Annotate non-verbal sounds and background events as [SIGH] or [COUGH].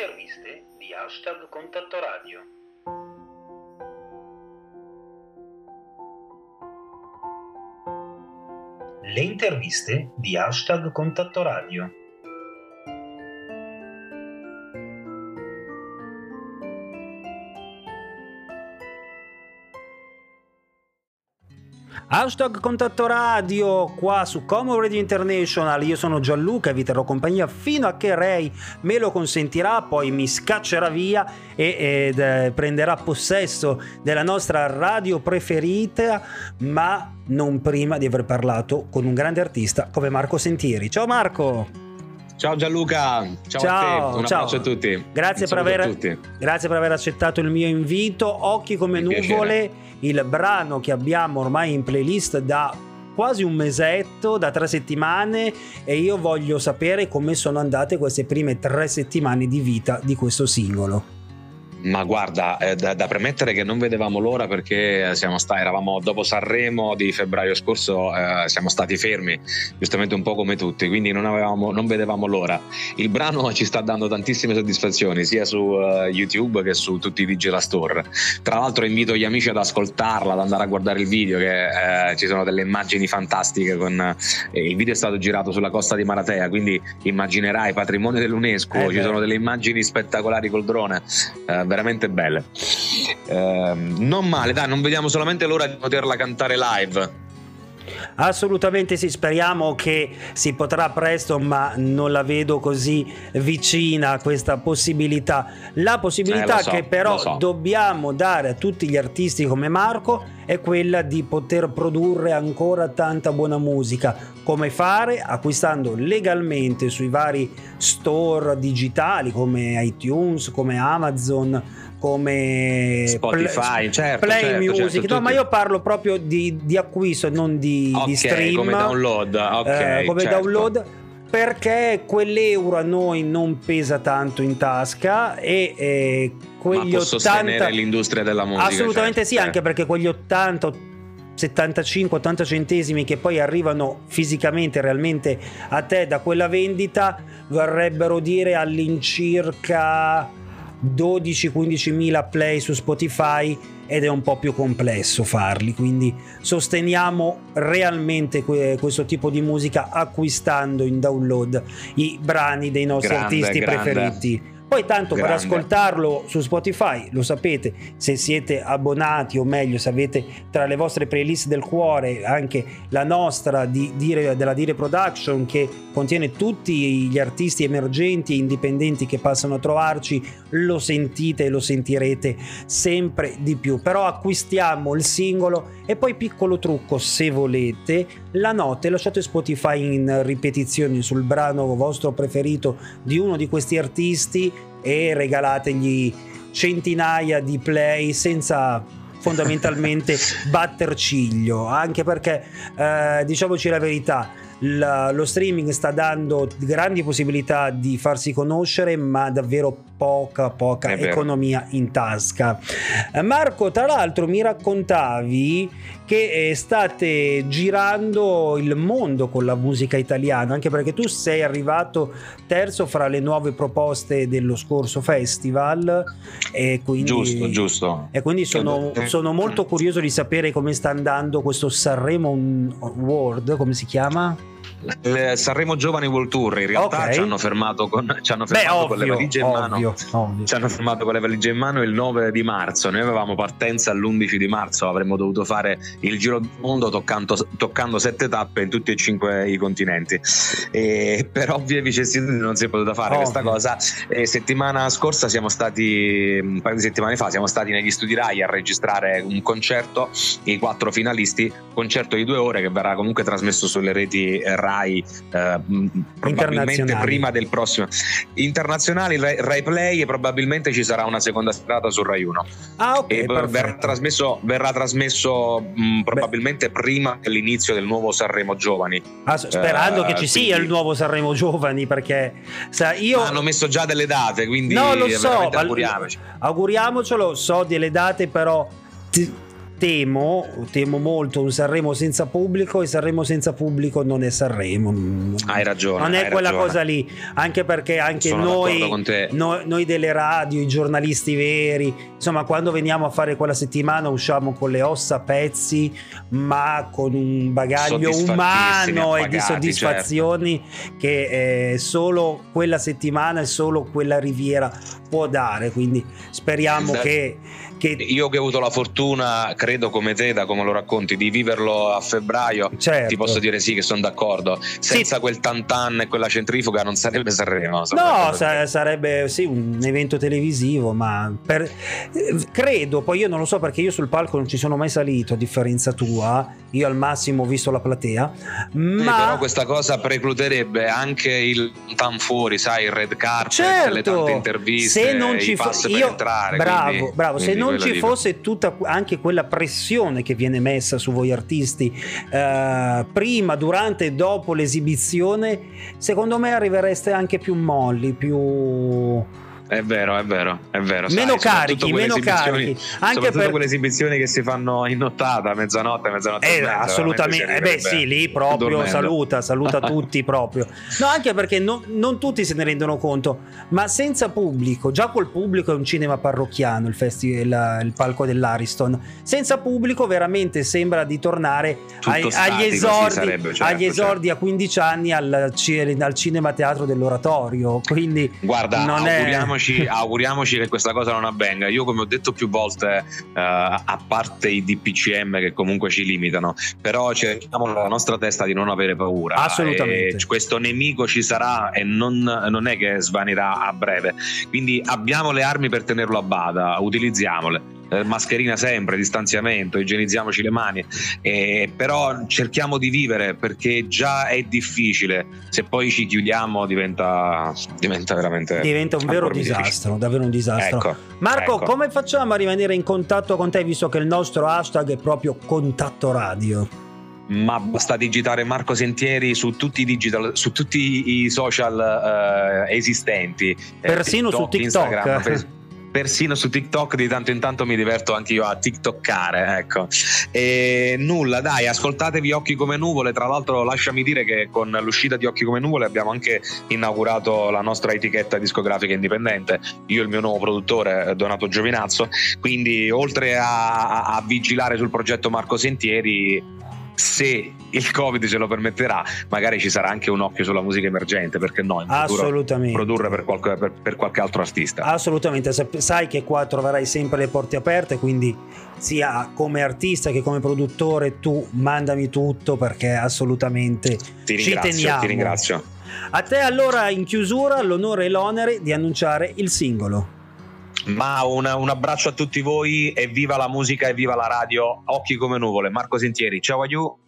interviste di hashtag Contatto Radio. Le interviste di hashtag Contatto Radio. Hashtag Contatto Radio qua su Como Radio International, io sono Gianluca e vi terrò compagnia fino a che Ray me lo consentirà, poi mi scaccerà via e ed, eh, prenderà possesso della nostra radio preferita, ma non prima di aver parlato con un grande artista come Marco Sentieri. Ciao Marco! Ciao Gianluca, ciao, Ciao, a te, un ciao. abbraccio a tutti. Grazie per, saluto a aver, tutti. grazie per aver accettato il mio invito. Occhi come Un nuvole, il brano che abbiamo ormai in playlist da quasi un mesetto, da tre settimane e io voglio sapere come sono andate queste prime tre settimane di vita di questo singolo. Ma guarda, è da, da premettere che non vedevamo l'ora perché siamo sta- eravamo dopo Sanremo di febbraio scorso, eh, siamo stati fermi, giustamente un po' come tutti, quindi non, avevamo, non vedevamo l'ora. Il brano ci sta dando tantissime soddisfazioni, sia su eh, YouTube che su tutti i Digital Store. Tra l'altro invito gli amici ad ascoltarla, ad andare a guardare il video, che eh, ci sono delle immagini fantastiche. Con, eh, il video è stato girato sulla costa di Maratea, quindi immaginerai patrimonio dell'UNESCO, Eh ci sono delle immagini spettacolari col drone. Eh, veramente belle. Ehm, non male, dai, non vediamo solamente l'ora di poterla cantare live. Assolutamente sì, speriamo che si potrà presto, ma non la vedo così vicina questa possibilità. La possibilità Eh, so, che però so. dobbiamo dare a tutti gli artisti come Marco è quella di poter produrre ancora tanta buona musica. Come fare? Acquistando legalmente sui vari store digitali come iTunes, come Amazon, come Spotify, certo, Play certo, Music. certo, no, ma io parlo proprio di, di acquisto, non di, di Ok, stream. come download, ok, eh, come certo. download. Perché quell'euro a noi non pesa tanto in tasca e eh, quegli Ma può 80 sostenere l'industria della musica. Assolutamente certo, sì, certo. anche perché quegli 80 75-80 centesimi che poi arrivano fisicamente realmente a te da quella vendita vorrebbero dire all'incirca 12-15 mila play su Spotify ed è un po' più complesso farli quindi sosteniamo realmente que- questo tipo di musica acquistando in download i brani dei nostri Grande, artisti grande. preferiti poi tanto per Grande. ascoltarlo su Spotify, lo sapete, se siete abbonati o meglio se avete tra le vostre playlist del cuore anche la nostra di Dire, della Dire Production che contiene tutti gli artisti emergenti e indipendenti che passano a trovarci, lo sentite e lo sentirete sempre di più. Però acquistiamo il singolo e poi piccolo trucco se volete, la notte lasciate Spotify in ripetizione sul brano vostro preferito di uno di questi artisti e regalategli centinaia di play senza fondamentalmente [LAUGHS] batter ciglio. Anche perché eh, diciamoci la verità la- lo streaming sta dando grandi possibilità di farsi conoscere ma davvero poca poca È vero. economia in tasca Eh, Marco tra l'altro mi raccontavi che eh, state girando il mondo con la musica italiana anche perché tu sei arrivato terzo fra le nuove proposte dello scorso festival e quindi Giusto, giusto. e quindi sono, sono molto curioso di sapere come sta andando questo Sanremo World, come si chiama? Il Sanremo Giovani World Tour in realtà Ok. ci hanno fermato con, ci hanno Beh, fermato con le ovvio, valigie in mano. ovvio, ovvio. Ci hanno fermato con le valigie in mano il 9 di marzo. Noi avevamo partenza l'11 di marzo, avremmo dovuto fare il giro del mondo toccando, toccando sette tappe in tutti e cinque i continenti. E per ovvie vicissitudini non si è potuta fare Ovvio. questa cosa. E settimana scorsa siamo stati, un paio di settimane fa, siamo stati negli studi Rai a registrare un concerto, i quattro finalisti, concerto di due ore che verrà comunque trasmesso sulle reti eh, Rai. eh, probabilmente prima del prossimo. Internazionali Rai, Rai Play e probabilmente ci sarà una seconda serata su Rai 1 Ah, ok, e verrà trasmesso, verrà trasmesso mh, probabilmente prima dell'inizio del nuovo Sanremo Giovani. Ah, sperando Eh, che ci sia quindi- il nuovo Sanremo Giovani, perché sa, io hanno messo già delle date quindi No, lo so, auguriamoci. auguriamocelo, so delle date, però ti- temo, temo molto un Sanremo senza pubblico e Sanremo senza pubblico non è Sanremo. Hai ragione. Non è quella ragione. cosa lì, anche perché anche noi, noi, noi, delle radio, i giornalisti veri, insomma quando veniamo a fare quella settimana usciamo con le ossa a pezzi, ma con un bagaglio umano e di soddisfazioni certo. che eh, solo quella settimana e solo quella riviera può dare. Quindi speriamo esatto. che che... Io che ho avuto la fortuna, credo come te, da come lo racconti, di viverlo a febbraio, certo. ti posso dire sì che sono d'accordo. Senza sì. quel tantan e quella centrifuga non sarebbe Sanremo. No, sa- sarebbe sì un evento televisivo, ma per... credo, poi io non lo so perché io sul palco non ci sono mai salito, a differenza tua, io al massimo ho visto la platea. Ma... Sì, però questa cosa precluderebbe anche il tan fuori, sai, il red carpet, certo. le tante interviste, se non ci i pass fo- per io... entrare. Bravo, quindi, bravo, quindi se non ci fosse tutta anche quella pressione che viene messa su voi artisti eh, prima, durante e dopo l'esibizione, secondo me arrivereste anche più molli, più è vero, è vero, è vero. Meno sai, carichi, meno carichi. Anche per quelle esibizioni che si fanno in nottata, mezzanotte, mezzanotte. Eh, mezza, assolutamente. Eh beh, sì, lì proprio dormendo. saluta, saluta [LAUGHS] tutti proprio. No, anche perché non, non, tutti se ne rendono conto, ma senza pubblico, già col pubblico è un cinema parrocchiano il, festival, il palco dell'Ariston. Senza pubblico veramente sembra di tornare ai, agli esordi, sarebbe, certo, agli esordi certo. a 15 anni al, al cinema teatro dell'oratorio. Quindi Guarda, non è auguriamoci, [LAUGHS] auguriamoci, che questa cosa non avvenga. Io, come ho detto più volte, uh, a parte i DPCM che comunque ci limitano, però cerchiamo nella nostra testa di non avere paura. Assolutamente. E questo nemico ci sarà e non, non è che svanirà a breve. Quindi abbiamo le armi per tenerlo a bada, utilizziamole eh, mascherina sempre, distanziamento, igienizziamoci le mani, eh, però cerchiamo di vivere perché già è difficile, se poi ci chiudiamo diventa, diventa veramente... Diventa un vero disastro, davvero un disastro. Ecco, Marco, ecco. come facciamo a rimanere in contatto con te visto che il nostro hashtag è proprio contatto radio? ma basta digitare Marco Sentieri su tutti i, digital, su tutti i social uh, esistenti persino eh, TikTok, su TikTok Instagram, Facebook [LAUGHS] persino su TikTok di tanto in tanto mi diverto anche io a TikTokkare, ecco. E nulla, dai, ascoltatevi Occhi come nuvole, tra l'altro lasciami dire che con l'uscita di Occhi come nuvole abbiamo anche inaugurato la nostra etichetta discografica indipendente, io e il mio nuovo produttore Donato Giovinazzo, quindi oltre a, a vigilare sul progetto Marco Sentieri se il Covid ce lo permetterà, magari ci sarà anche un occhio sulla musica emergente, perché no? Assolutamente. Produrre per qualche, per, per qualche, altro artista. Assolutamente, sai che qua troverai sempre le porte aperte, quindi sia come artista che come produttore tu mandami tutto perché assolutamente ti ci teniamo. Ti ringrazio. A te allora in chiusura l'onore e l'onere di annunciare il singolo. Ma una, un abbraccio a tutti voi e viva la musica e viva la radio. Occhi come nuvole. Marco Sentieri, ciao a you.